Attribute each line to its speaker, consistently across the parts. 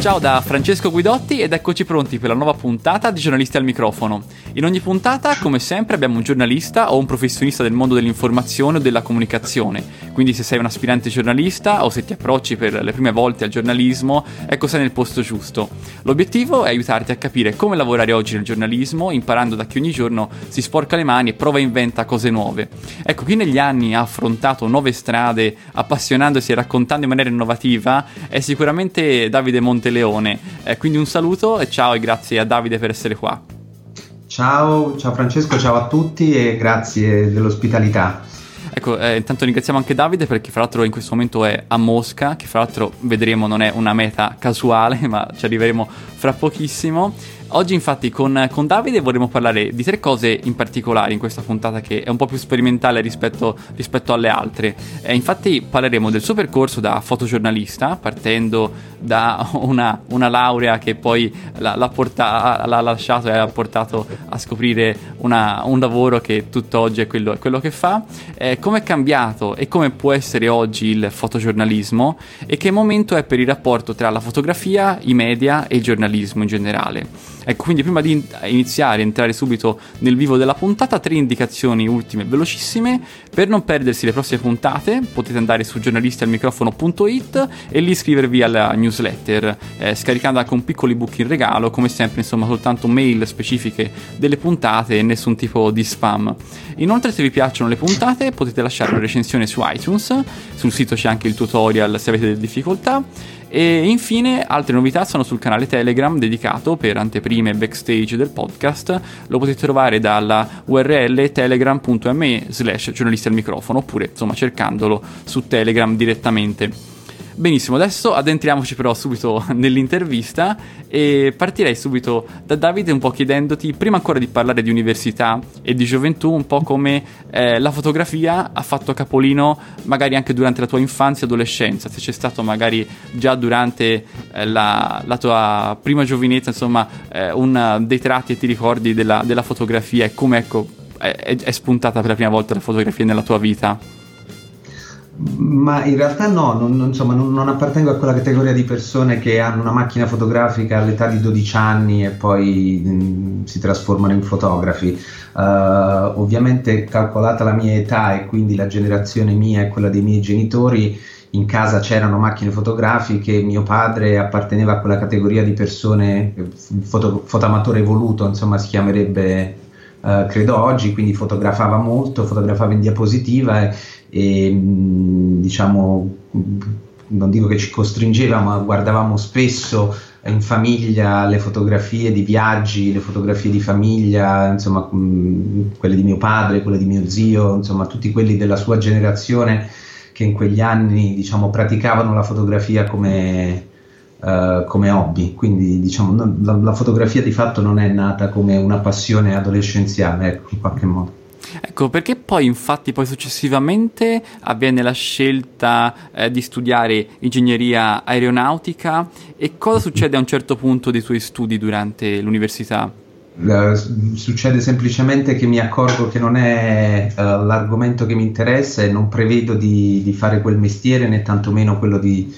Speaker 1: Ciao da Francesco Guidotti ed eccoci pronti per la nuova puntata di Giornalisti al microfono. In ogni puntata, come sempre, abbiamo un giornalista o un professionista del mondo dell'informazione o della comunicazione. Quindi se sei un aspirante giornalista o se ti approcci per le prime volte al giornalismo, ecco sei nel posto giusto. L'obiettivo è aiutarti a capire come lavorare oggi nel giornalismo, imparando da chi ogni giorno si sporca le mani e prova e inventa cose nuove. Ecco, chi negli anni ha affrontato nuove strade, appassionandosi e raccontando in maniera innovativa, è sicuramente Davide Monte Leone. Eh, quindi un saluto e ciao e grazie a Davide per essere qua.
Speaker 2: Ciao, ciao Francesco, ciao a tutti e grazie dell'ospitalità.
Speaker 1: Ecco, eh, intanto ringraziamo anche Davide perché fra l'altro in questo momento è a Mosca, che fra l'altro vedremo non è una meta casuale, ma ci arriveremo fra pochissimo. Oggi infatti con, con, Davide vorremmo parlare di tre cose in particolare in questa puntata che è un po' più sperimentale rispetto, rispetto alle altre. Eh, infatti parleremo del suo percorso da fotogiornalista, partendo da una, una laurea che poi l'ha, l'ha, porta, l'ha, lasciato e ha portato a scoprire una, un lavoro che tutt'oggi è quello, è quello che fa, eh, come è cambiato e come può essere oggi il fotogiornalismo e che momento è per il rapporto tra la fotografia, i media e il giornalismo in generale. Ecco, quindi prima di iniziare, entrare subito nel vivo della puntata, tre indicazioni ultime velocissime. Per non perdersi le prossime puntate, potete andare su giornalistialmicrofono.it e lì iscrivervi alla newsletter, eh, anche un piccolo ebook in regalo, come sempre, insomma, soltanto mail specifiche delle puntate e nessun tipo di spam. Inoltre, se vi piacciono le puntate, potete lasciare una recensione su iTunes, sul sito c'è anche il tutorial se avete delle difficoltà e infine altre novità sono sul canale Telegram dedicato per anteprime e backstage del podcast. Lo potete trovare dalla URL telegram.me slash giornalisti al microfono oppure insomma cercandolo su Telegram direttamente. Benissimo, adesso addentriamoci però subito nell'intervista e partirei subito da Davide un po' chiedendoti, prima ancora di parlare di università e di gioventù, un po' come eh, la fotografia ha fatto capolino magari anche durante la tua infanzia e adolescenza, se c'è stato magari già durante eh, la, la, tua prima giovinezza, insomma, eh, un dei tratti e ti ricordi della, della fotografia e come ecco, è, è spuntata per la prima volta la fotografia nella tua vita.
Speaker 2: Ma in realtà no, non, insomma, non, non, appartengo a quella categoria di persone che hanno una macchina fotografica all'età di 12 anni e poi mh, mm, si trasformano in fotografi. Uh, ovviamente calcolata la mia età e quindi la generazione mia e quella dei miei genitori, in casa c'erano macchine fotografiche, mio padre apparteneva a quella categoria di persone, foto, fotoamatore evoluto, insomma si chiamerebbe Uh, credo oggi, quindi fotografava molto, fotografava in diapositiva e, e mm, diciamo non dico che ci costringeva ma guardavamo spesso in famiglia le fotografie di viaggi, le fotografie di famiglia, insomma mm, quelle di mio padre, quelle di mio zio, insomma tutti quelli della sua generazione che in quegli anni diciamo praticavano la fotografia come, uh, come hobby, quindi diciamo la, la, fotografia di fatto non è nata come una passione adolescenziale, ecco, in qualche modo.
Speaker 1: Ecco, perché poi infatti poi successivamente avviene la scelta eh, di studiare ingegneria aeronautica e cosa succede a un certo punto dei tuoi studi durante l'università?
Speaker 2: Uh, succede semplicemente che mi accorgo che non è uh, l'argomento che mi interessa e non prevedo di, di, fare quel mestiere né tantomeno quello di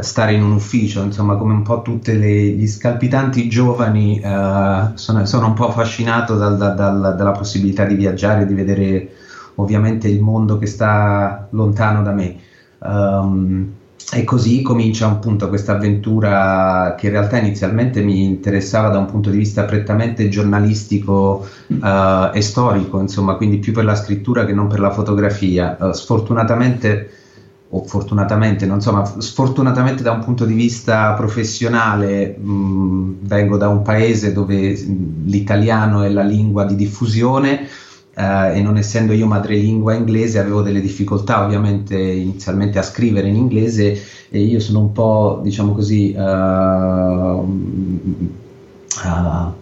Speaker 2: stare in un ufficio, insomma come un po' tutti gli scalpitanti giovani uh, sono, sono, un po' affascinato dal, dal, dal, dalla possibilità di viaggiare, di vedere ovviamente il mondo che sta lontano da me. Um, e così comincia appunto questa avventura che in realtà inizialmente mi interessava da un punto di vista prettamente giornalistico uh, e storico, insomma, quindi più per la scrittura che non per la fotografia. Uh, sfortunatamente o fortunatamente, non so, ma sfortunatamente da un punto di vista professionale mh, vengo da un paese dove l'italiano è la lingua di diffusione eh, e non essendo io madrelingua inglese avevo delle difficoltà ovviamente inizialmente a scrivere in inglese e io sono un po' diciamo così uh, uh,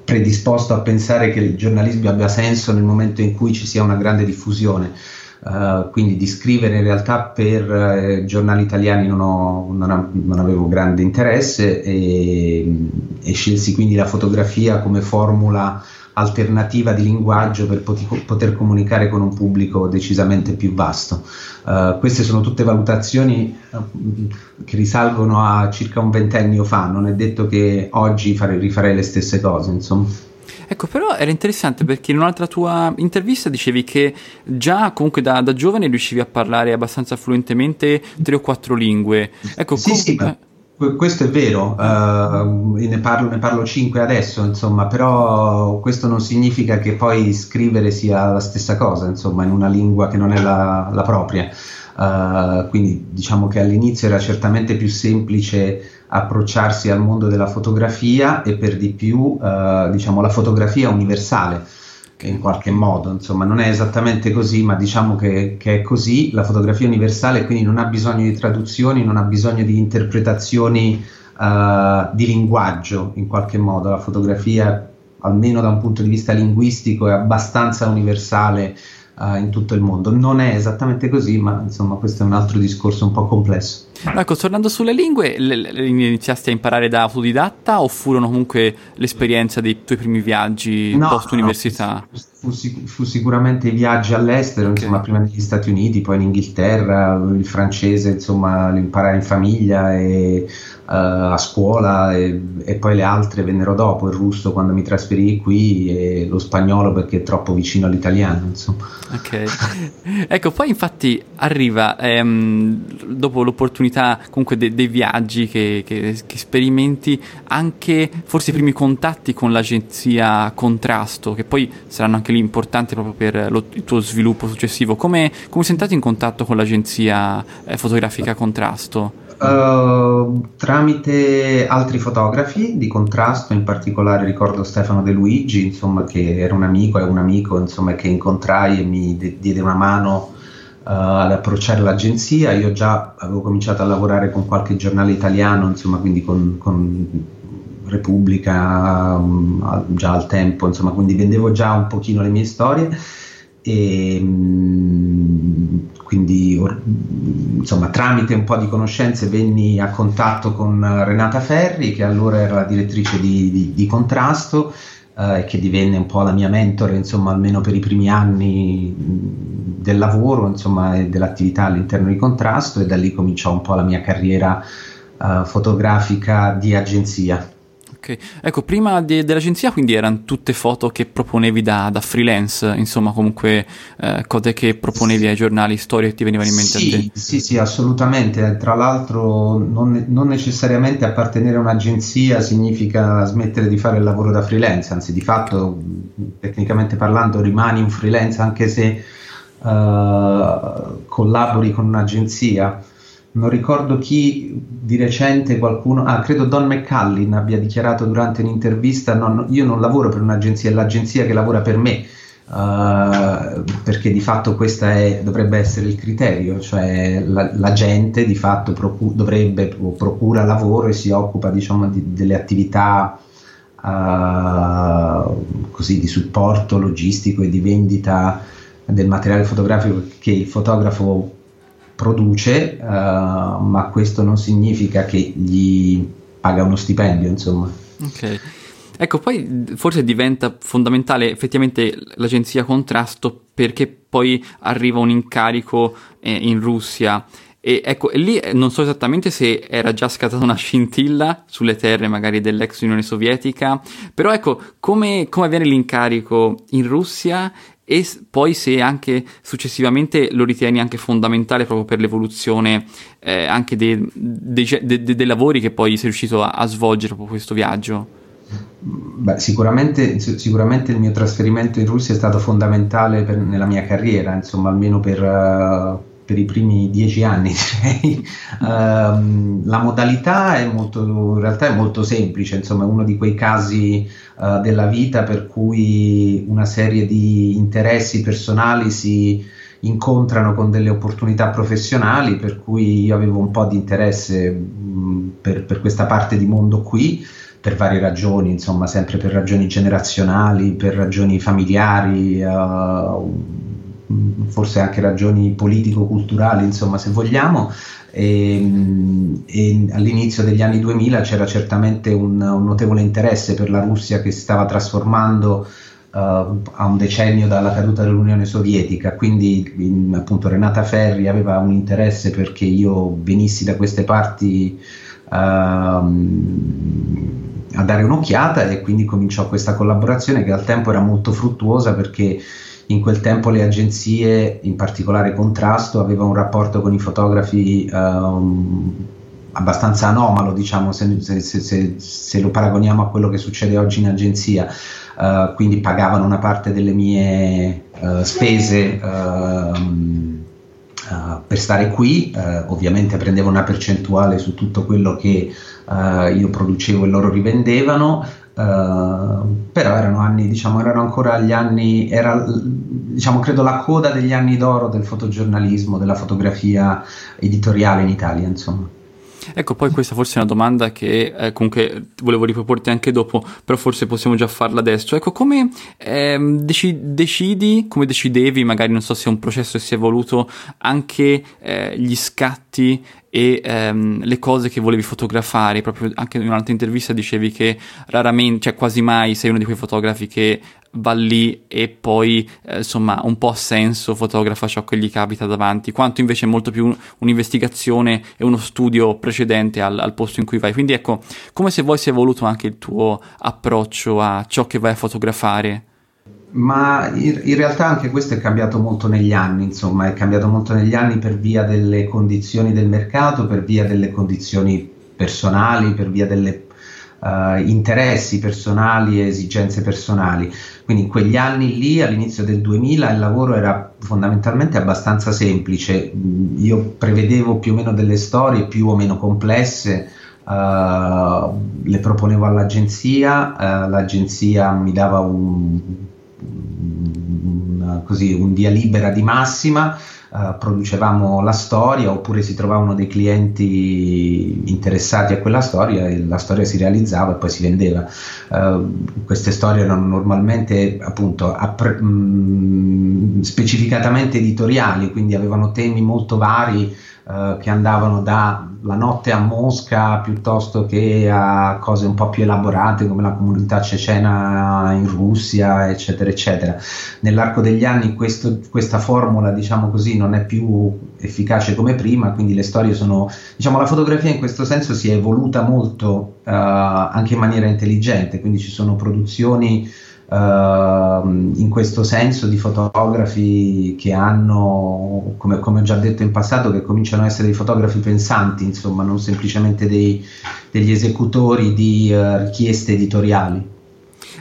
Speaker 2: predisposto a pensare che il giornalismo abbia senso nel momento in cui ci sia una grande diffusione Uh, quindi di scrivere in realtà per eh, giornali italiani non, ho, non, ha, non, avevo grande interesse e, e, scelsi quindi la fotografia come formula alternativa di linguaggio per pot- poter comunicare con un pubblico decisamente più vasto. Uh, queste sono tutte valutazioni uh, che risalgono a circa un ventennio fa, non è detto che oggi fare, rifarei le stesse cose, insomma.
Speaker 1: Ecco, però era interessante perché in un'altra tua intervista dicevi che già comunque da, da giovane riuscivi a parlare abbastanza fluentemente tre o quattro lingue. Ecco,
Speaker 2: sì, com- sì, ma questo è vero, uh, ne, parlo, ne, parlo, cinque adesso, insomma, però questo non significa che poi scrivere sia la stessa cosa, insomma, in una lingua che non è la, la propria. Uh, quindi diciamo che all'inizio era certamente più semplice approcciarsi al mondo della fotografia e per di più uh, diciamo la fotografia universale in qualche modo, insomma non è esattamente così, ma diciamo che, che, è così, la fotografia universale quindi non ha bisogno di traduzioni, non ha bisogno di interpretazioni uh, di linguaggio in qualche modo, la fotografia almeno da un punto di vista linguistico è abbastanza universale uh, in tutto il mondo, non è esattamente così, ma insomma questo è un altro discorso un po' complesso.
Speaker 1: Ecco, tornando sulle lingue, le, le iniziasti a imparare da autodidatta o furono comunque l'esperienza dei tuoi primi viaggi no, post università?
Speaker 2: No, fu, fu, fu, sicuramente i viaggi all'estero, okay. insomma, prima negli Stati Uniti, poi in Inghilterra, il francese, insomma, l'imparare in famiglia e uh, a scuola e, e, poi le altre vennero dopo, il russo quando mi trasferii qui e lo spagnolo perché è troppo vicino all'italiano, insomma.
Speaker 1: Ok. ecco, poi infatti arriva ehm, dopo l'opportunità l'opportunità comunque de- dei viaggi che, che, che, sperimenti, anche forse i primi contatti con l'agenzia Contrasto, che poi saranno anche lì importanti proprio per lo, il tuo sviluppo successivo. Come, come sei entrato in contatto con l'agenzia eh, fotografica Contrasto?
Speaker 2: Uh, tramite altri fotografi di contrasto, in particolare ricordo Stefano De Luigi, insomma, che era un amico, è un amico insomma, che incontrai e mi de- diede una mano ad approcciare l'agenzia. Io già avevo cominciato a lavorare con qualche giornale italiano, insomma, quindi con, con Repubblica um, già al tempo, insomma, quindi vendevo già un pochino le mie storie e um, quindi insomma tramite un po' di conoscenze venni a contatto con Renata Ferri che allora era la direttrice di, di, di contrasto eh, che divenne un po' la mia mentore, insomma, almeno per i primi anni del lavoro, insomma, e dell'attività all'interno di contrasto e da lì cominciò un po' la mia carriera eh, fotografica di agenzia.
Speaker 1: Ok, ecco, prima de- dell'agenzia quindi erano tutte foto che proponevi da, da freelance, insomma comunque eh, cose che proponevi sì. ai giornali, storie che ti venivano in mente
Speaker 2: sì,
Speaker 1: a te.
Speaker 2: Sì, sì, assolutamente, tra l'altro non, non, necessariamente appartenere a un'agenzia significa smettere di fare il lavoro da freelance, anzi di fatto tecnicamente parlando rimani un freelance anche se uh, collabori con un'agenzia non ricordo chi di recente qualcuno, ah credo Don McCallin abbia dichiarato durante un'intervista, no, io non lavoro per un'agenzia, è l'agenzia che lavora per me, uh, perché di fatto questo dovrebbe essere il criterio, cioè la, la gente di fatto procu- dovrebbe procura lavoro e si occupa diciamo di, delle attività uh, così di supporto logistico e di vendita del materiale fotografico che il fotografo produce, uh, ma questo non significa che gli paga uno stipendio, insomma.
Speaker 1: Ok. Ecco, poi forse diventa fondamentale effettivamente l'agenzia contrasto perché poi arriva un incarico eh, in Russia. E ecco, e lì eh, non so esattamente se era già scattata una scintilla sulle terre magari dell'ex Unione Sovietica, però ecco, come, come avviene l'incarico in Russia e poi se anche successivamente lo ritieni anche fondamentale proprio per l'evoluzione eh, anche dei, dei, dei, dei, lavori che poi sei riuscito a, a svolgere proprio questo viaggio.
Speaker 2: Beh, sicuramente, sicuramente, il mio trasferimento in Russia è stato fondamentale per, nella mia carriera, insomma, almeno per, uh, per i primi dieci anni, direi. Uh, la modalità è molto, in realtà è molto semplice, insomma, è uno di quei casi uh, della vita per cui una serie di interessi personali si incontrano con delle opportunità professionali, per cui io avevo un po' di interesse mh, per, per questa parte di mondo qui per varie ragioni, insomma, sempre per ragioni generazionali, per ragioni familiari, uh, forse anche ragioni politico-culturali, insomma, se vogliamo. E, e, all'inizio degli anni 2000 c'era certamente un, un, notevole interesse per la Russia che si stava trasformando uh, a un decennio dalla caduta dell'Unione Sovietica, quindi in, appunto Renata Ferri aveva un interesse perché io venissi da queste parti uh, a dare un'occhiata e quindi cominciò questa collaborazione che al tempo era molto fruttuosa perché in quel tempo le agenzie, in particolare Contrasto, avevano un rapporto con i fotografi um, abbastanza anomalo, diciamo, se, se, se, se, lo paragoniamo a quello che succede oggi in agenzia. Uh, quindi pagavano una parte delle mie uh, spese uh, per stare qui, ovviamente prendevano una percentuale su tutto quello che io producevo e loro rivendevano, Uh, però erano anni, diciamo, erano ancora gli anni, era diciamo, credo la coda degli anni d'oro del fotogiornalismo, della fotografia editoriale in Italia, insomma.
Speaker 1: Ecco, poi questa forse è una domanda che eh, comunque volevo riproporti anche dopo, però forse possiamo già farla adesso. Ecco, come ehm, deci- decidi, come decidevi, magari non so se è un processo che si è evoluto, anche eh, gli scatti e ehm, le cose che volevi fotografare, proprio anche in un'altra intervista dicevi che raramente, cioè quasi mai sei uno di quei fotografi che va lì e poi eh, insomma un po' a senso fotografa ciò che gli capita davanti, quanto invece è molto più un'investigazione e uno studio precedente al, al posto in cui vai. Quindi ecco, come se vuoi sia evoluto anche il tuo approccio a ciò che vai a fotografare
Speaker 2: ma in, realtà anche questo è cambiato molto negli anni, insomma, è cambiato molto negli anni per via delle condizioni del mercato, per via delle condizioni personali, per via delle uh, interessi personali e esigenze personali. Quindi in quegli anni lì, all'inizio del 2000, il lavoro era fondamentalmente abbastanza semplice. Io prevedevo più o meno delle storie più o meno complesse. Uh, le proponevo all'agenzia, uh, l'agenzia mi dava un, un, così, un via libera di massima, uh, producevamo la storia oppure si trovavano dei clienti interessati a quella storia e la storia si realizzava e poi si vendeva. Uh, queste storie erano normalmente appunto appre- mh, mm, specificatamente editoriali, quindi avevano temi molto vari uh, che andavano da la notte a Mosca piuttosto che a cose un po' più elaborate come la comunità cecena in Russia, eccetera, eccetera. Nell'arco degli anni questo, questa formula, diciamo così, non è più efficace come prima, quindi le storie sono, diciamo, la fotografia in questo senso si è evoluta molto uh, anche in maniera intelligente, quindi ci sono produzioni Uh, in questo senso di fotografi che hanno, come, come, ho già detto in passato, che cominciano a essere dei fotografi pensanti, insomma, non semplicemente dei, degli esecutori di uh, richieste editoriali.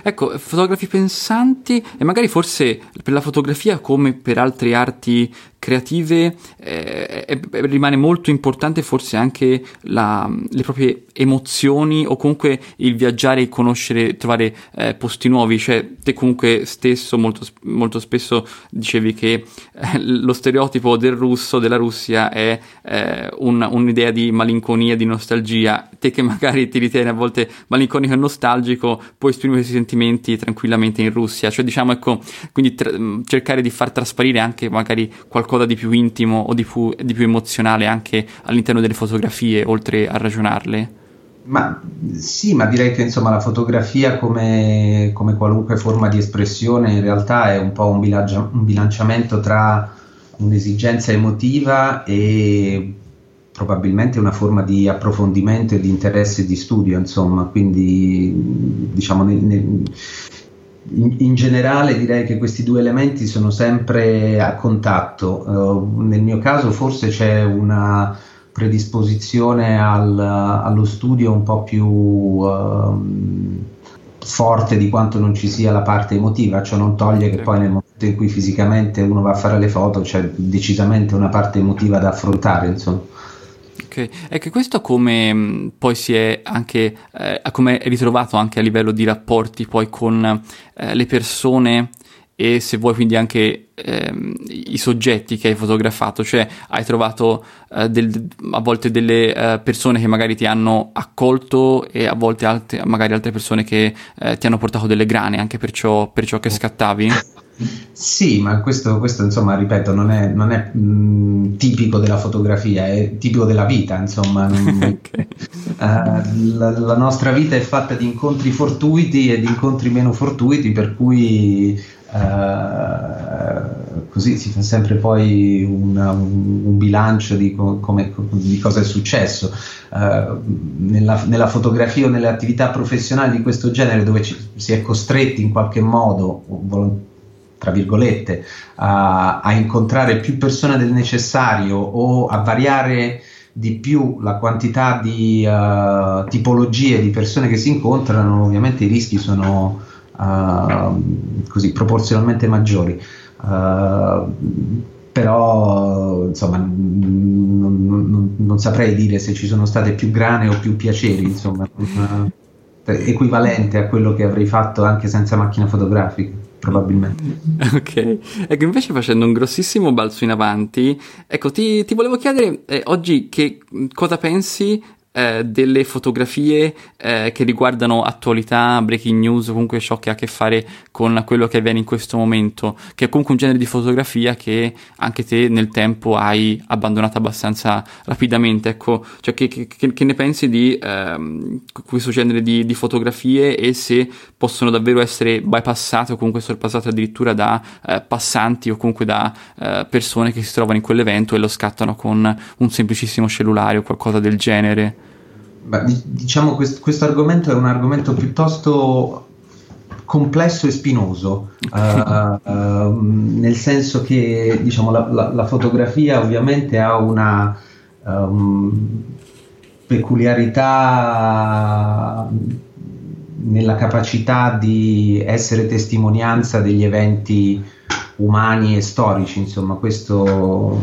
Speaker 1: Ecco, fotografi pensanti e magari forse per la fotografia come per altre arti creative eh, eh, rimane molto importante forse anche la, le proprie emozioni o comunque il viaggiare e conoscere, trovare eh, posti nuovi, cioè te comunque stesso molto, molto spesso dicevi che eh, lo stereotipo del russo, della Russia è eh, un, un'idea di malinconia, di nostalgia, te che magari ti ritieni a volte malinconico e nostalgico puoi esprimere questi sentimenti tranquillamente in Russia, cioè diciamo ecco, quindi tra- cercare di far trasparire anche magari qualcosa di più intimo o di più, di più emozionale anche all'interno delle fotografie, oltre a ragionarle?
Speaker 2: Ma sì, ma direi che insomma la fotografia come, come, qualunque forma di espressione in realtà è un po' un, bilancia, un bilanciamento tra un'esigenza emotiva e probabilmente una forma di approfondimento e di interesse di studio, insomma, quindi diciamo nel, nel, in, in, generale direi che questi due elementi sono sempre a contatto. Uh, nel mio caso forse c'è una predisposizione al, allo studio un po' più uh, forte di quanto non ci sia la parte emotiva, ciò non toglie che poi nel momento in cui fisicamente uno va a fare le foto c'è decisamente una parte emotiva da affrontare, insomma.
Speaker 1: Ok, e che questo come mm, poi si è anche, eh, come è ritrovato anche a livello di rapporti poi con eh, le persone e se vuoi quindi anche ehm, i soggetti che hai fotografato, cioè hai trovato eh, del, a volte delle eh, persone che magari ti hanno accolto e a volte altre, magari altre persone che eh, ti hanno portato delle grane anche per ciò, per ciò che scattavi?
Speaker 2: Sì, ma questo, questo insomma, ripeto, non è, non è mh, tipico della fotografia, è tipico della vita, insomma. okay. uh, la, la, nostra vita è fatta di incontri fortuiti e di incontri meno fortuiti, per cui uh, così si fa sempre poi una, un, un, bilancio di, co- come, di, cosa è successo. Uh, nella, nella, fotografia o nelle attività professionali di questo genere, dove ci, si è costretti in qualche modo, volontariamente, tra virgolette, a, a, incontrare più persone del necessario o a variare di più la quantità di uh, tipologie di persone che si incontrano, ovviamente i rischi sono uh, così proporzionalmente maggiori. Uh, però insomma non, non, non, saprei dire se ci sono state più grane o più piaceri, insomma, equivalente a quello che avrei fatto anche senza macchina fotografica probabilmente.
Speaker 1: Ok, ecco invece facendo un grossissimo balzo in avanti, ecco ti, ti volevo chiedere eh, oggi che cosa pensi eh, delle fotografie eh, che riguardano attualità, breaking news, comunque ciò che ha a che fare con quello che avviene in questo momento, che è comunque un genere di fotografia che anche te nel tempo hai abbandonato abbastanza rapidamente. Ecco, cioè che, che, che ne pensi di ehm, questo genere di, di, fotografie e se possono davvero essere bypassate o comunque sorpassate addirittura da eh, passanti o comunque da eh, persone che si trovano in quell'evento e lo scattano con un semplicissimo cellulare o qualcosa del genere?
Speaker 2: Beh, diciamo che questo argomento è un argomento piuttosto complesso e spinoso, uh, uh, nel senso che diciamo, la, la, la, fotografia ovviamente ha una um, peculiarità nella capacità di essere testimonianza degli eventi umani e storici, insomma questo,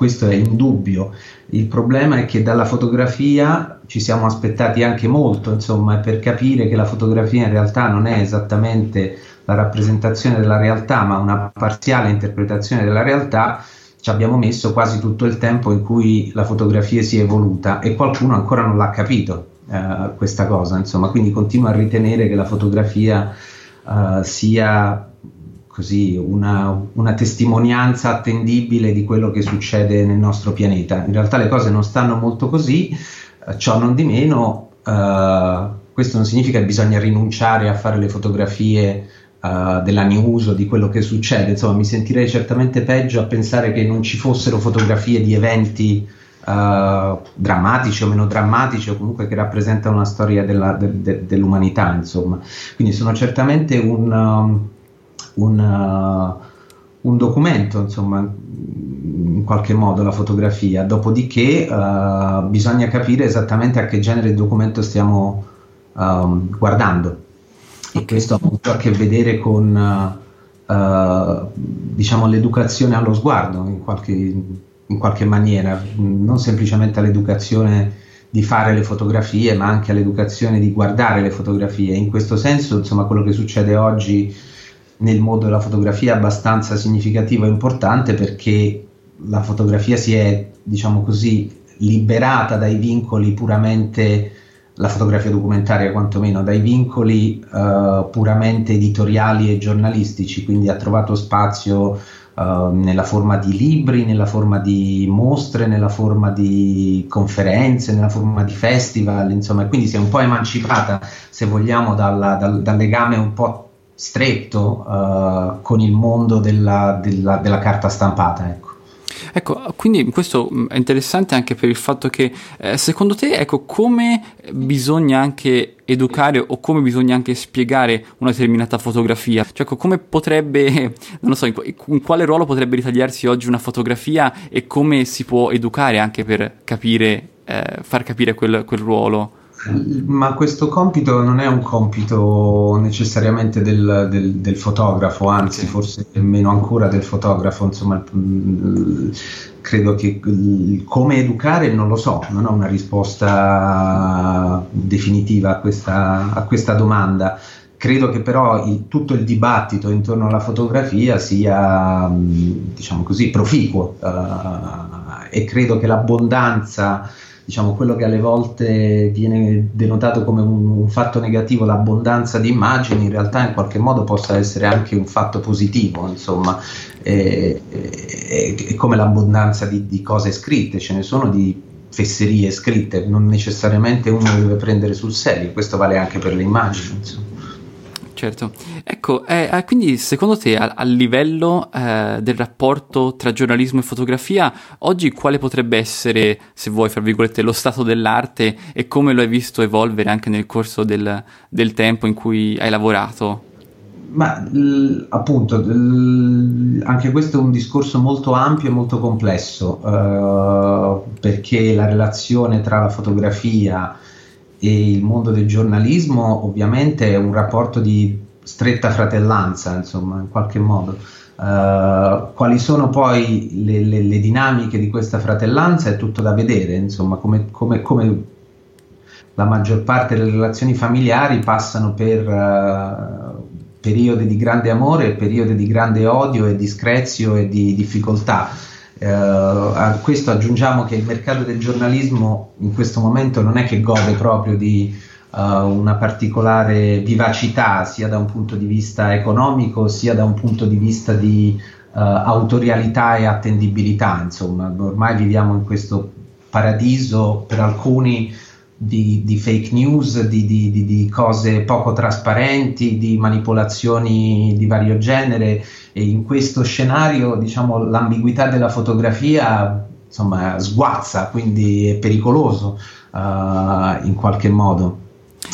Speaker 2: questo è indubbio. Il problema è che dalla fotografia ci siamo aspettati anche molto, insomma, per capire che la fotografia in realtà non è esattamente la rappresentazione della realtà, ma una parziale interpretazione della realtà, ci abbiamo messo quasi tutto il tempo in cui la fotografia si è evoluta e qualcuno ancora non l'ha capito eh, questa cosa, insomma, quindi continua a ritenere che la fotografia eh, sia così una, una, testimonianza attendibile di quello che succede nel nostro pianeta. In realtà le cose non stanno molto così, eh, ciò non di meno, eh, questo non significa che bisogna rinunciare a fare le fotografie Uh, della news o di quello che succede. Insomma, mi sentirei certamente peggio a pensare che non ci fossero fotografie di eventi uh, drammatici o meno drammatici o comunque che rappresentano una storia della, de, de, dell'umanità. Insomma. Quindi sono certamente un, um, un, uh, un documento, insomma, in qualche modo la fotografia, dopodiché uh, bisogna capire esattamente a che genere di documento stiamo um, guardando. E questo ha molto a che vedere con uh, diciamo, l'educazione allo sguardo in qualche, in qualche maniera, non semplicemente all'educazione di fare le fotografie, ma anche all'educazione di guardare le fotografie. In questo senso, insomma, quello che succede oggi nel mondo della fotografia abbastanza significativo e importante perché la fotografia si è, diciamo così, liberata dai vincoli puramente, la fotografia documentaria quantomeno, dai vincoli uh, puramente editoriali e giornalistici, quindi ha trovato spazio uh, nella forma di libri, nella forma di mostre, nella forma di conferenze, nella forma di festival, insomma, quindi si è un po' emancipata, se vogliamo, dalla, dal, dal legame un po' stretto uh, con il mondo della, della, della carta stampata. Ecco.
Speaker 1: Ecco, quindi questo mm, è interessante anche per il fatto che eh, secondo te, ecco, come bisogna anche educare o come bisogna anche spiegare una determinata fotografia? Cioè, ecco, come potrebbe, non lo so, in, in quale ruolo potrebbe ritagliarsi oggi una fotografia e come si può educare anche per capire, eh, far capire quel, quel ruolo?
Speaker 2: Ma questo compito non è un compito necessariamente del, del, del fotografo, anzi forse meno ancora del fotografo, insomma mm, credo che come educare non lo so, non ho una risposta definitiva a questa, a questa domanda. Credo che però il, tutto il dibattito intorno alla fotografia sia, mm, diciamo così, proficuo uh, e credo che l'abbondanza diciamo, quello che alle volte viene denotato come un, un, fatto negativo, l'abbondanza di immagini, in realtà in qualche modo possa essere anche un fatto positivo, insomma, è, è, è come l'abbondanza di, di, cose scritte, ce ne sono di fesserie scritte, non necessariamente uno deve prendere sul serio, questo vale anche per le immagini. Insomma.
Speaker 1: Certo, ecco, eh, eh, quindi secondo te a, a livello eh, del rapporto tra giornalismo e fotografia, oggi quale potrebbe essere, se vuoi, fra virgolette, lo stato dell'arte e come lo hai visto evolvere anche nel corso del, del tempo in cui hai lavorato?
Speaker 2: Ma l, appunto, l, anche questo è un discorso molto ampio e molto complesso, uh, perché la relazione tra la fotografia e il mondo del giornalismo ovviamente è un rapporto di stretta fratellanza, insomma, in qualche modo. Uh, quali sono poi le, le, le, dinamiche di questa fratellanza è tutto da vedere, insomma, come, come, come la maggior parte delle relazioni familiari passano per uh, periodi di grande amore, periodi di grande odio e discrezio e di difficoltà. Uh, a questo aggiungiamo che il mercato del giornalismo in questo momento non è che gode proprio di uh, una particolare vivacità sia da un punto di vista economico sia da un punto di vista di uh, autorialità e attendibilità. Insomma, ormai viviamo in questo paradiso per alcuni di, di fake news, di, di, di, cose poco trasparenti, di manipolazioni di vario genere e in questo scenario diciamo, l'ambiguità della fotografia insomma, sguazza, quindi è pericoloso uh, in qualche modo.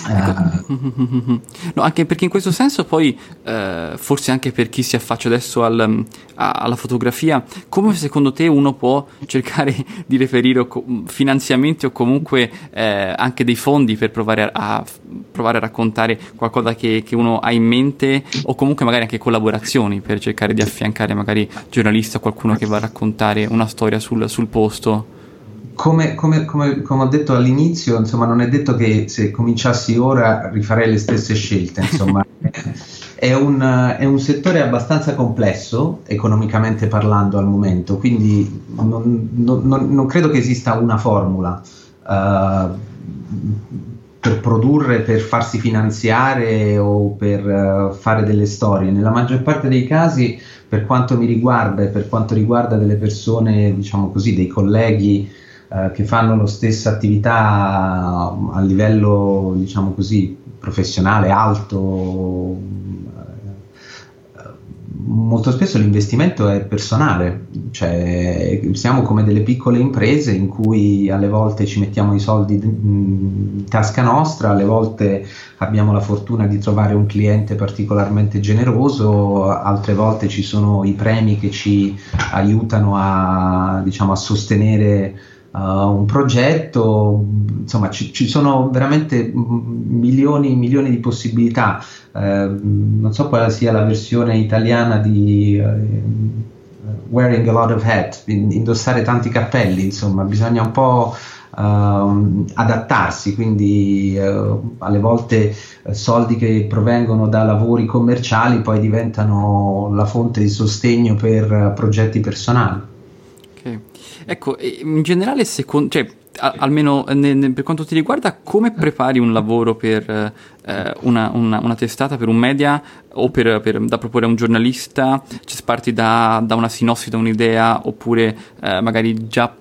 Speaker 1: Uh. No, anche perché in questo senso poi, eh, forse anche per chi si affaccia adesso al, a, alla fotografia, come secondo te uno può cercare di reperire finanziamenti o comunque eh, anche dei fondi per provare a, a, provare a raccontare qualcosa che, che, uno ha in mente o comunque magari anche collaborazioni per cercare di affiancare magari giornalisti o qualcuno che va a raccontare una storia sul, sul posto?
Speaker 2: Come, come, come, come, ho detto all'inizio, insomma, non è detto che se cominciassi ora rifarei le stesse scelte. Insomma, è, un, è, un, settore abbastanza complesso economicamente parlando al momento, quindi non, non, non credo che esista una formula uh, per produrre, per farsi finanziare o per uh, fare delle storie. Nella maggior parte dei casi, per quanto mi riguarda e per quanto riguarda delle persone, diciamo così, dei colleghi eh, che fanno la stessa attività a livello, diciamo così, professionale, alto, eh, molto spesso l'investimento è personale, cioè siamo come delle piccole imprese in cui alle volte ci mettiamo i soldi in tasca nostra, alle volte abbiamo la fortuna di trovare un cliente particolarmente generoso, altre volte ci sono i premi che ci aiutano a, diciamo, a sostenere uh, un progetto, insomma ci, ci, sono veramente milioni e milioni di possibilità. Uh, non so quale sia la versione italiana di uh, wearing a lot of hat, indossare tanti cappelli, insomma bisogna un po'... Uh, adattarsi, quindi uh, alle volte soldi che provengono da lavori commerciali poi diventano la fonte di sostegno per progetti personali.
Speaker 1: Ecco, in generale, secondo, cioè, a, almeno ne, ne, per quanto ti riguarda, come prepari un lavoro per eh, una, una, una, testata, per un media o per, per, da proporre a un giornalista? Cioè, parti da, da una sinossi, da un'idea, oppure eh, magari già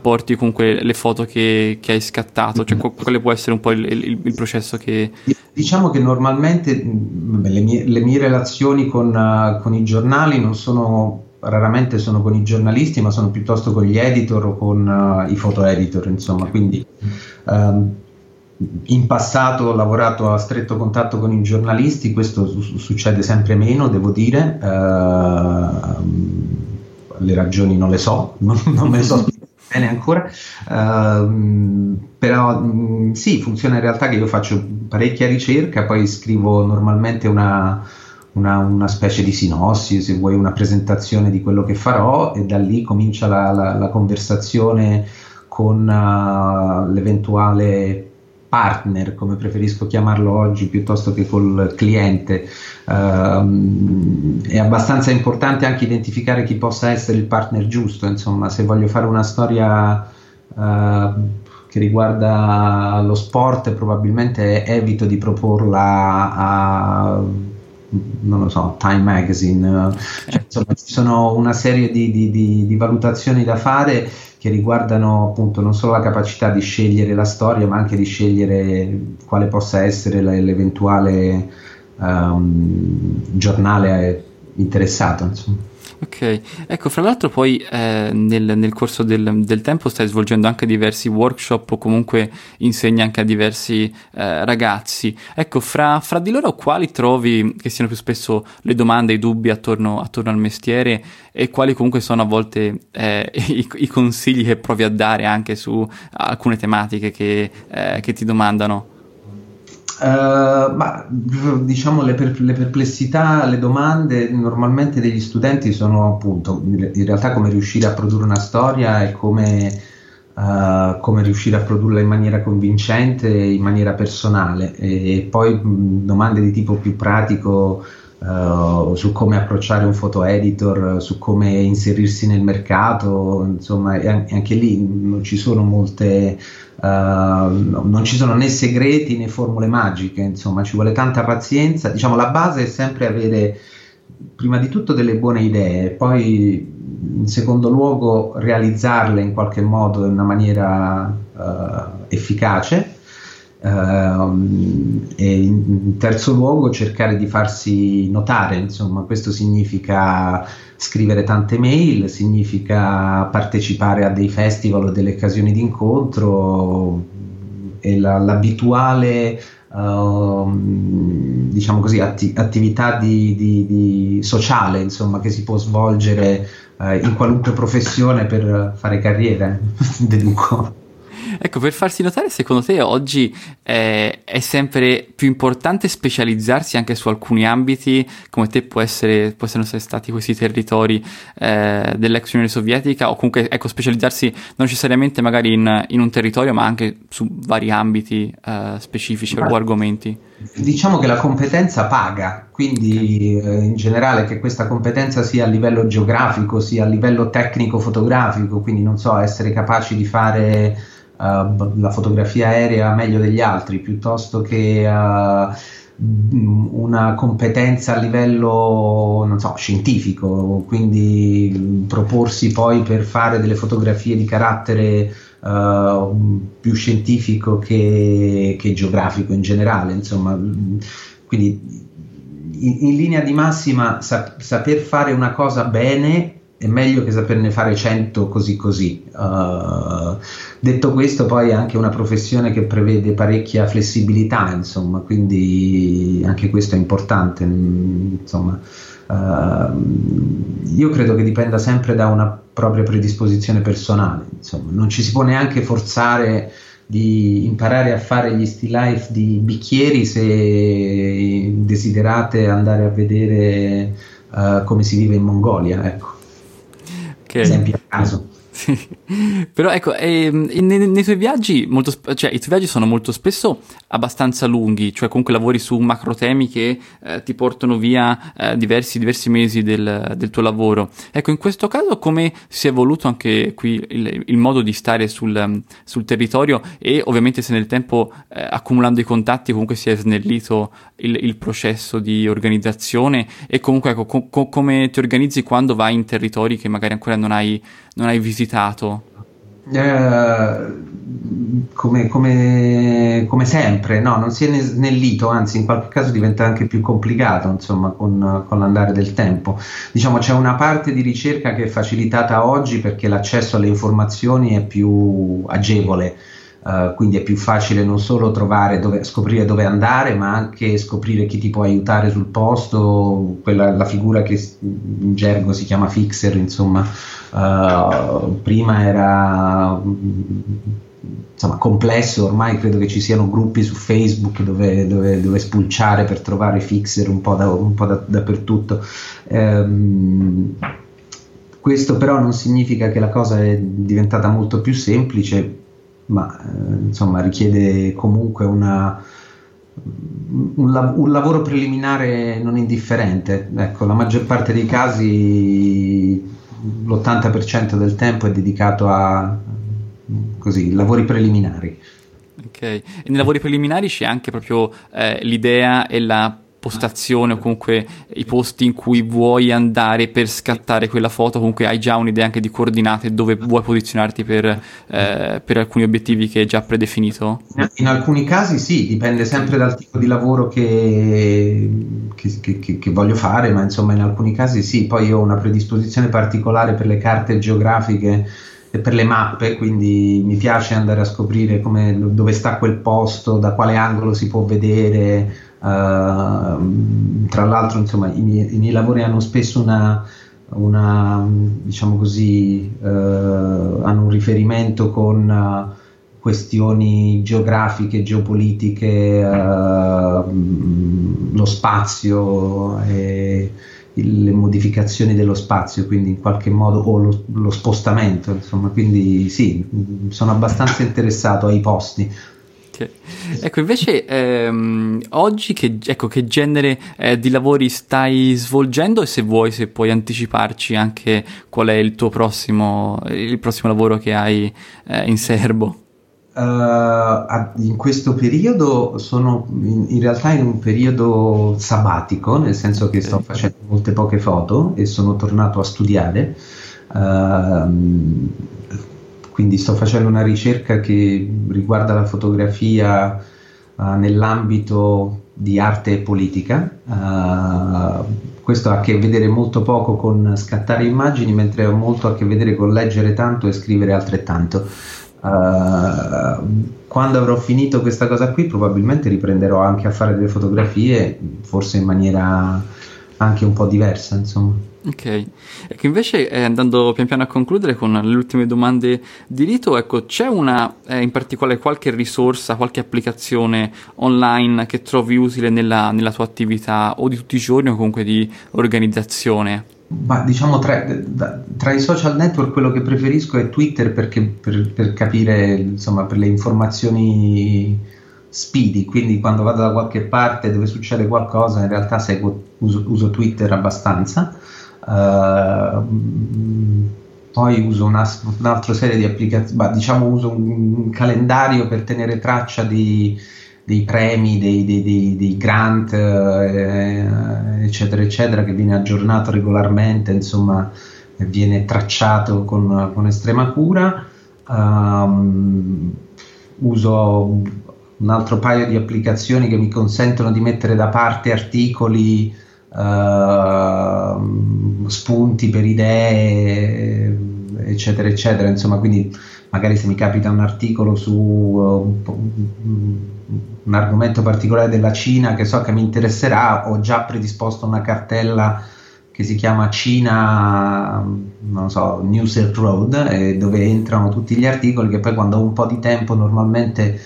Speaker 1: porti comunque le foto che, che hai scattato? Cioè, quale può essere un po' il, il, il processo che...
Speaker 2: Diciamo che normalmente le mie, le mie relazioni con, uh, con i giornali non sono raramente sono con i giornalisti, ma sono piuttosto con gli editor o con uh, i photo editor, insomma, quindi um, in passato ho lavorato a stretto contatto con i giornalisti, questo su- succede sempre meno, devo dire, uh, le ragioni non le so, non, non me le so bene ancora, uh, però mh, sì, funziona in realtà che io faccio parecchia ricerca, poi scrivo normalmente una una, una, specie di sinossi, se vuoi una presentazione di quello che farò e da lì comincia la, la, la conversazione con uh, l'eventuale partner, come preferisco chiamarlo oggi, piuttosto che col cliente. Uh, è abbastanza importante anche identificare chi possa essere il partner giusto, insomma, se voglio fare una storia uh, che riguarda lo sport probabilmente evito di proporla a non lo so, Time Magazine, cioè, insomma ci sono una serie di, di, di, di, valutazioni da fare che riguardano appunto non solo la capacità di scegliere la storia, ma anche di scegliere quale possa essere l'eventuale um, giornale interessato. Insomma.
Speaker 1: Ok, ecco, fra l'altro poi eh, nel, nel, corso del, del, tempo stai svolgendo anche diversi workshop o comunque insegni anche a diversi eh, ragazzi. Ecco, fra, fra, di loro quali trovi che siano più spesso le domande, i dubbi attorno, attorno al mestiere e quali comunque sono a volte eh, i, i, consigli che provi a dare anche su alcune tematiche che, eh, che ti domandano?
Speaker 2: Uh, ma diciamo le, per, le, perplessità, le domande normalmente degli studenti sono appunto in realtà come riuscire a produrre una storia e come, uh, come riuscire a produrla in maniera convincente, in maniera personale. E, e poi mh, domande di tipo più pratico uh, su come approcciare un photo editor, su come inserirsi nel mercato, insomma anche lì non ci sono molte non ci sono né segreti né formule magiche, insomma, ci vuole tanta pazienza. Diciamo, la base è sempre avere prima di tutto delle buone idee, poi in secondo luogo realizzarle in qualche modo in una maniera uh, efficace. Uh, e in terzo luogo cercare di farsi notare, insomma, questo significa scrivere tante mail, significa partecipare a dei festival o delle occasioni di incontro e la, l'abituale uh, diciamo così, atti- attività di, di, di sociale insomma, che si può svolgere uh, in qualunque professione per fare carriera, deduco.
Speaker 1: Ecco, per farsi notare, secondo te oggi eh, è sempre più importante specializzarsi anche su alcuni ambiti, come te può essere, possono essere stati questi territori eh, dell'ex Unione Sovietica, o comunque ecco, specializzarsi non necessariamente magari in, in un territorio, ma anche su vari ambiti eh, specifici o argomenti?
Speaker 2: Diciamo che la competenza paga, quindi okay. eh, in generale che questa competenza sia a livello geografico, sia a livello tecnico fotografico, quindi non so, essere capaci di fare uh, la fotografia aerea meglio degli altri piuttosto che uh, una competenza a livello so, scientifico, quindi proporsi poi per fare delle fotografie di carattere uh, più scientifico che, che, geografico in generale, insomma, quindi in, in linea di massima sap- saper fare una cosa bene è meglio che saperne fare 100 così così. Uh, detto questo, poi è anche una professione che prevede parecchia flessibilità, insomma, quindi anche questo è importante. Insomma, uh, io credo che dipenda sempre da una propria predisposizione personale, insomma, non ci si può neanche forzare di imparare a fare gli still life di bicchieri se desiderate andare a vedere uh, come si vive in Mongolia, ecco
Speaker 1: che... Esempi a caso. Sì. Però ecco, eh, nei, nei, tuoi viaggi, molto, cioè i tuoi viaggi sono molto spesso abbastanza lunghi, cioè comunque lavori su macro temi che eh, ti portano via eh, diversi, diversi mesi del, del, tuo lavoro. Ecco, in questo caso come si è evoluto anche qui il, il modo di stare sul, sul, territorio e ovviamente se nel tempo eh, accumulando i contatti comunque si è snellito il, il processo di organizzazione e comunque ecco, co- co- come ti organizzi quando vai in territori che magari ancora non hai non hai visitato?
Speaker 2: Eh, come, come, come, sempre, no, non si è snellito, anzi in qualche caso diventa anche più complicato insomma, con, con, l'andare del tempo. Diciamo c'è una parte di ricerca che è facilitata oggi perché l'accesso alle informazioni è più agevole. Uh, quindi è più facile non solo trovare dove, scoprire dove andare, ma anche scoprire chi ti può aiutare sul posto, quella, la figura che in gergo si chiama fixer, insomma, uh, prima era insomma, complesso, ormai credo che ci siano gruppi su Facebook dove, dove, dove spulciare per trovare fixer un po', da, un po da, dappertutto. Um, questo però non significa che la cosa è diventata molto più semplice ma eh, insomma richiede comunque una, un, lav- un, lavoro preliminare non indifferente. Ecco, la maggior parte dei casi, l'80% del tempo è dedicato a così, lavori preliminari.
Speaker 1: Ok, e nei lavori preliminari c'è anche proprio eh, l'idea e la postazione o comunque i posti in cui vuoi andare per scattare quella foto, comunque hai già un'idea anche di coordinate dove vuoi posizionarti per, eh, per alcuni obiettivi che hai già predefinito?
Speaker 2: In alcuni casi sì, dipende sempre dal tipo di lavoro che, che, che, che voglio fare, ma insomma in alcuni casi sì, poi ho una predisposizione particolare per le carte geografiche per le mappe, quindi mi piace andare a scoprire come, dove sta quel posto, da quale angolo si può vedere, tra l'altro, insomma, i miei, i miei, lavori hanno spesso una, una diciamo così, uh, hanno un riferimento con uh, questioni geografiche, geopolitiche, lo spazio e le modificazioni dello spazio, quindi in qualche modo, o lo, lo spostamento, insomma, quindi sì, sono abbastanza interessato ai posti
Speaker 1: Okay. Ecco, invece ehm, oggi che, ecco, che genere eh, di lavori stai svolgendo e se vuoi, se puoi anticiparci anche qual è il tuo prossimo, il prossimo lavoro che hai eh, in serbo?
Speaker 2: Uh, in questo periodo sono in, in, realtà in un periodo sabbatico, nel senso che sto facendo molte poche foto e sono tornato a studiare. Uh, quindi sto facendo una ricerca che riguarda la fotografia uh, nell'ambito di arte e politica. Uh, questo ha a che vedere molto poco con scattare immagini, mentre ha molto a che vedere con leggere tanto e scrivere altrettanto. Uh, quando avrò finito questa cosa qui, probabilmente riprenderò anche a fare delle fotografie, forse in maniera anche un po' diversa, insomma.
Speaker 1: Ok, ecco invece eh, andando pian piano a concludere con le ultime domande di rito, ecco c'è una eh, in particolare qualche risorsa, qualche applicazione online che trovi utile nella, nella, tua attività o di tutti i giorni o comunque di organizzazione?
Speaker 2: Ma diciamo tra, tra, i social network quello che preferisco è Twitter perché per, per capire insomma per le informazioni speedy, quindi quando vado da qualche parte dove succede qualcosa in realtà seguo, uso, uso Twitter abbastanza. Uh, poi uso una, un'altra serie di applicazioni, diciamo uso un, un, calendario per tenere traccia di, dei premi, dei, dei, dei, dei grant, eh, eccetera, eccetera, che viene aggiornato regolarmente, insomma, viene tracciato con, con estrema cura. Um, uso un altro paio di applicazioni che mi consentono di mettere da parte articoli, uh, spunti per idee, eccetera, eccetera. Insomma, quindi magari se mi capita un articolo su un argomento particolare della Cina che so che mi interesserà, ho già predisposto una cartella che si chiama Cina, non so, New Silk Road, eh, dove entrano tutti gli articoli che poi quando ho un po' di tempo normalmente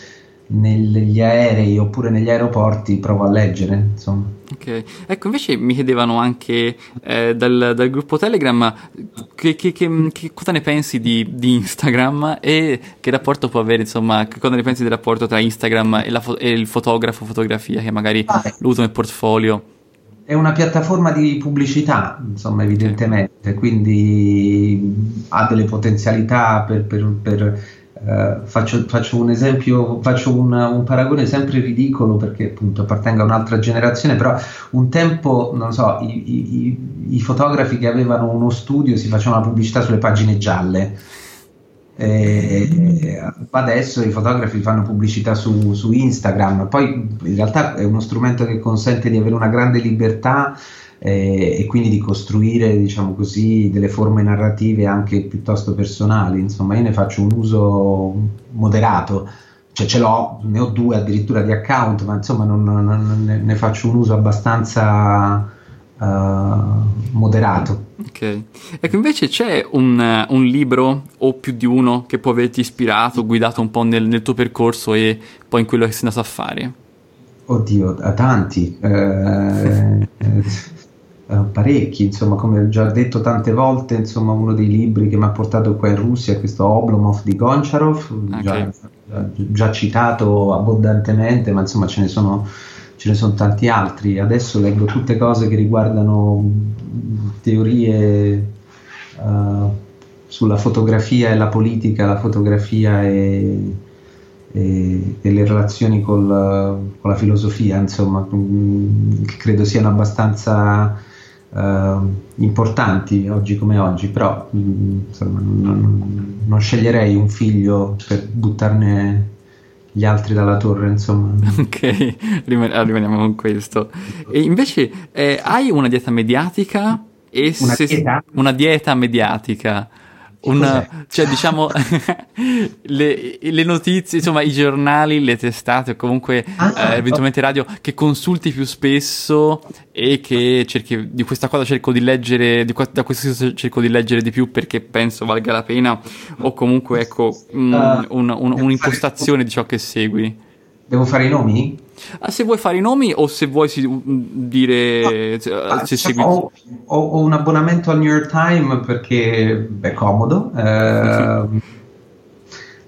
Speaker 2: negli aerei oppure negli aeroporti provo a leggere, insomma.
Speaker 1: Ok, ecco invece mi chiedevano anche eh, dal, dal, gruppo Telegram che, che, che, che cosa ne pensi di, di, Instagram e che rapporto può avere, insomma, che cosa ne pensi del rapporto tra Instagram e, fo- e il fotografo, fotografia che magari ah, lo uso nel portfolio?
Speaker 2: È una piattaforma di pubblicità, insomma, evidentemente, quindi ha delle potenzialità per, per, per Uh, faccio, faccio, un esempio, faccio un, un, paragone sempre ridicolo perché appunto appartengo a un'altra generazione, però un tempo, non so, i, i, i fotografi che avevano uno studio si facevano la pubblicità sulle pagine gialle. E adesso i fotografi fanno pubblicità su, su Instagram, poi in realtà è uno strumento che consente di avere una grande libertà eh, e quindi di costruire, diciamo così, delle forme narrative anche piuttosto personali. Insomma, io ne faccio un uso moderato, cioè ce l'ho, ne ho due addirittura di account, ma insomma non, non, ne, ne, faccio un uso abbastanza uh, moderato.
Speaker 1: Ok, ecco invece c'è un, un, libro o più di uno che può averti ispirato, guidato un po' nel, nel tuo percorso e poi in quello che sei andato a fare?
Speaker 2: Oddio, a tanti. Eh, eh, parecchi, insomma, come ho già detto tante volte, insomma, uno dei libri che mi ha portato qua in Russia è questo Oblomov di Goncharov, okay. già, già, citato abbondantemente, ma insomma ce ne, sono, ce ne sono tanti altri. Adesso leggo tutte cose che riguardano teorie uh, sulla fotografia e la politica, la fotografia e, e, e le relazioni col, con la filosofia, insomma, mm, che credo siano abbastanza eh, importanti oggi come oggi, però mm, insomma, non, non, sceglierei un figlio per buttarne gli altri dalla torre, insomma.
Speaker 1: Ok, rimaniamo con questo. E invece eh, hai una dieta mediatica?
Speaker 2: E una, se, dieta?
Speaker 1: una dieta mediatica una, cioè diciamo le, le, notizie, insomma i giornali, le testate o comunque ah, eh, eventualmente radio che consulti più spesso e che cerchi, di questa cosa cerco di leggere, di, da questo cerco di leggere di più perché penso valga la pena o comunque ecco mh, uh, un, un, un'impostazione di ciò che segui.
Speaker 2: Devo fare i nomi?
Speaker 1: Ah, se vuoi fare i nomi o se vuoi si, dire no,
Speaker 2: ah, se segui... ho, ho, un abbonamento al New York Times perché è comodo. Eh,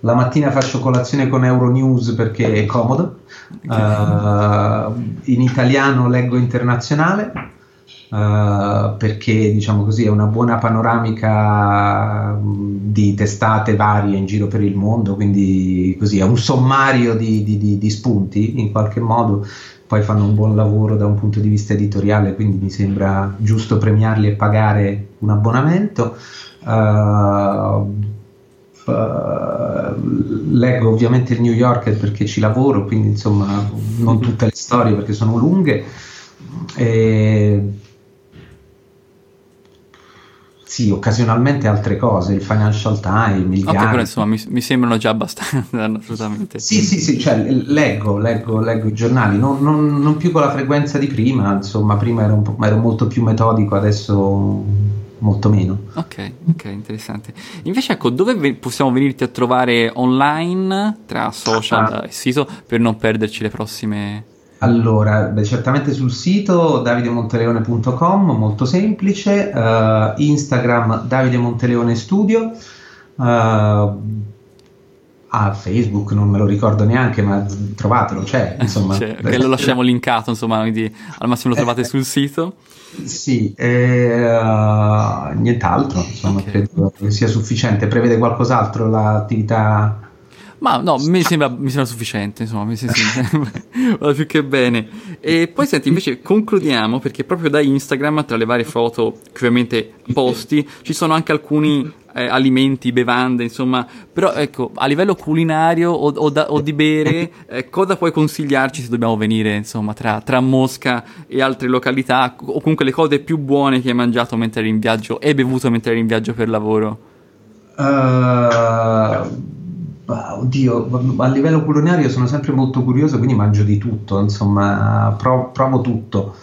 Speaker 2: la mattina faccio colazione con Euronews perché è comodo. Eh, in italiano leggo internazionale. Uh, perché diciamo così è una buona panoramica di testate varie in giro per il mondo, quindi così è un sommario di, di, di, di, spunti in qualche modo, poi fanno un buon lavoro da un punto di vista editoriale, quindi mi sembra giusto premiarli e pagare un abbonamento. Uh, uh, leggo ovviamente il New Yorker perché ci lavoro, quindi insomma non tutte le storie perché sono lunghe. E sì, occasionalmente altre cose, il Financial Times, il
Speaker 1: Ok, però insomma mi, mi, sembrano già abbastanza, assolutamente.
Speaker 2: Sì, sì, sì, cioè leggo, leggo, leggo i giornali, non, non, non, più con la frequenza di prima, insomma, prima ero, ero molto più metodico, adesso molto meno.
Speaker 1: Ok, ok, interessante. Invece ecco, dove possiamo venirti a trovare online, tra social ah. e sito, per non perderci le prossime
Speaker 2: allora, beh, certamente sul sito davidemonteleone.com, molto semplice, uh, Instagram Davide Monteleone Studio, uh, ah, Facebook non me lo ricordo neanche, ma trovatelo, c'è, insomma.
Speaker 1: Cioè, che lo lasciamo linkato, insomma, quindi al massimo lo trovate eh, sul sito.
Speaker 2: Sì, eh, uh, nient'altro, insomma, okay. credo che sia sufficiente. Prevede qualcos'altro l'attività
Speaker 1: ma no, mi sembra, mi sembra sufficiente, insomma, mi sembra più che bene. E poi senti, invece concludiamo perché proprio da Instagram, tra le varie foto che ovviamente posti, ci sono anche alcuni eh, alimenti, bevande, insomma, però ecco, a livello culinario o, o, da, o di bere, eh, cosa puoi consigliarci se dobbiamo venire, insomma, tra, tra, Mosca e altre località, o comunque le cose più buone che hai mangiato mentre eri in viaggio e bevuto mentre eri in viaggio per lavoro?
Speaker 2: Uh oddio, a livello culinario sono sempre molto curioso, quindi mangio di tutto, insomma, provo, provo tutto.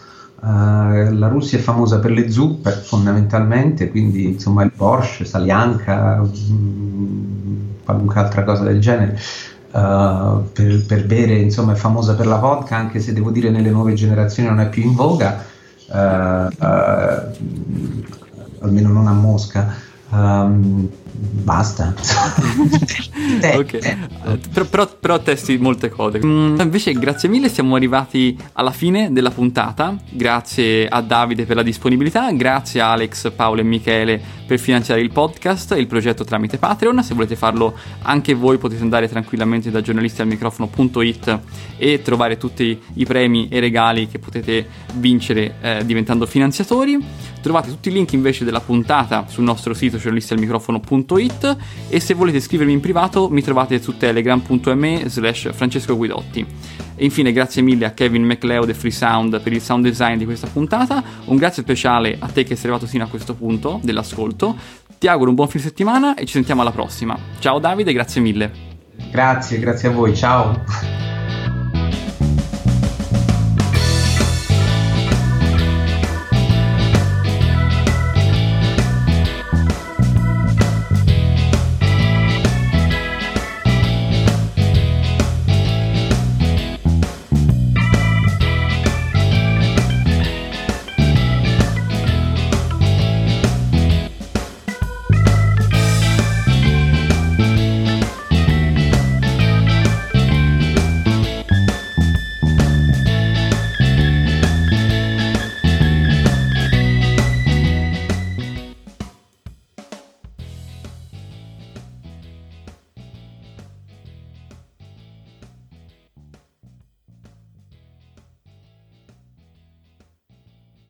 Speaker 2: Uh, la Russia è famosa per le zuppe fondamentalmente, quindi insomma il Porsche, Salianca, mh, qualunque altra cosa del genere. Uh, per, per, bere insomma è famosa per la vodka, anche se devo dire nelle nuove generazioni non è più in voga, uh, almeno non a Mosca. Um, basta.
Speaker 1: ok, però, però, però, testi molte cose. Mm, invece, grazie mille, siamo arrivati alla fine della puntata. Grazie a Davide per la disponibilità, grazie a Alex, Paolo e Michele per finanziare il podcast e il progetto tramite Patreon. Se volete farlo anche voi, potete andare tranquillamente da giornalistialmicrofono.it e trovare tutti i premi e regali che potete vincere eh, diventando finanziatori. Trovate tutti i link invece della puntata sul nostro sito giornalistialmicrofono.it e se volete scrivermi in privato mi trovate su telegram.me slash Francesco Guidotti. E infine grazie mille a Kevin McLeod e Freesound per il sound design di questa puntata, un grazie speciale a te che sei arrivato fino a questo punto dell'ascolto, ti auguro un buon fine settimana e ci sentiamo alla prossima. Ciao Davide, grazie mille.
Speaker 2: Grazie, grazie a voi, ciao.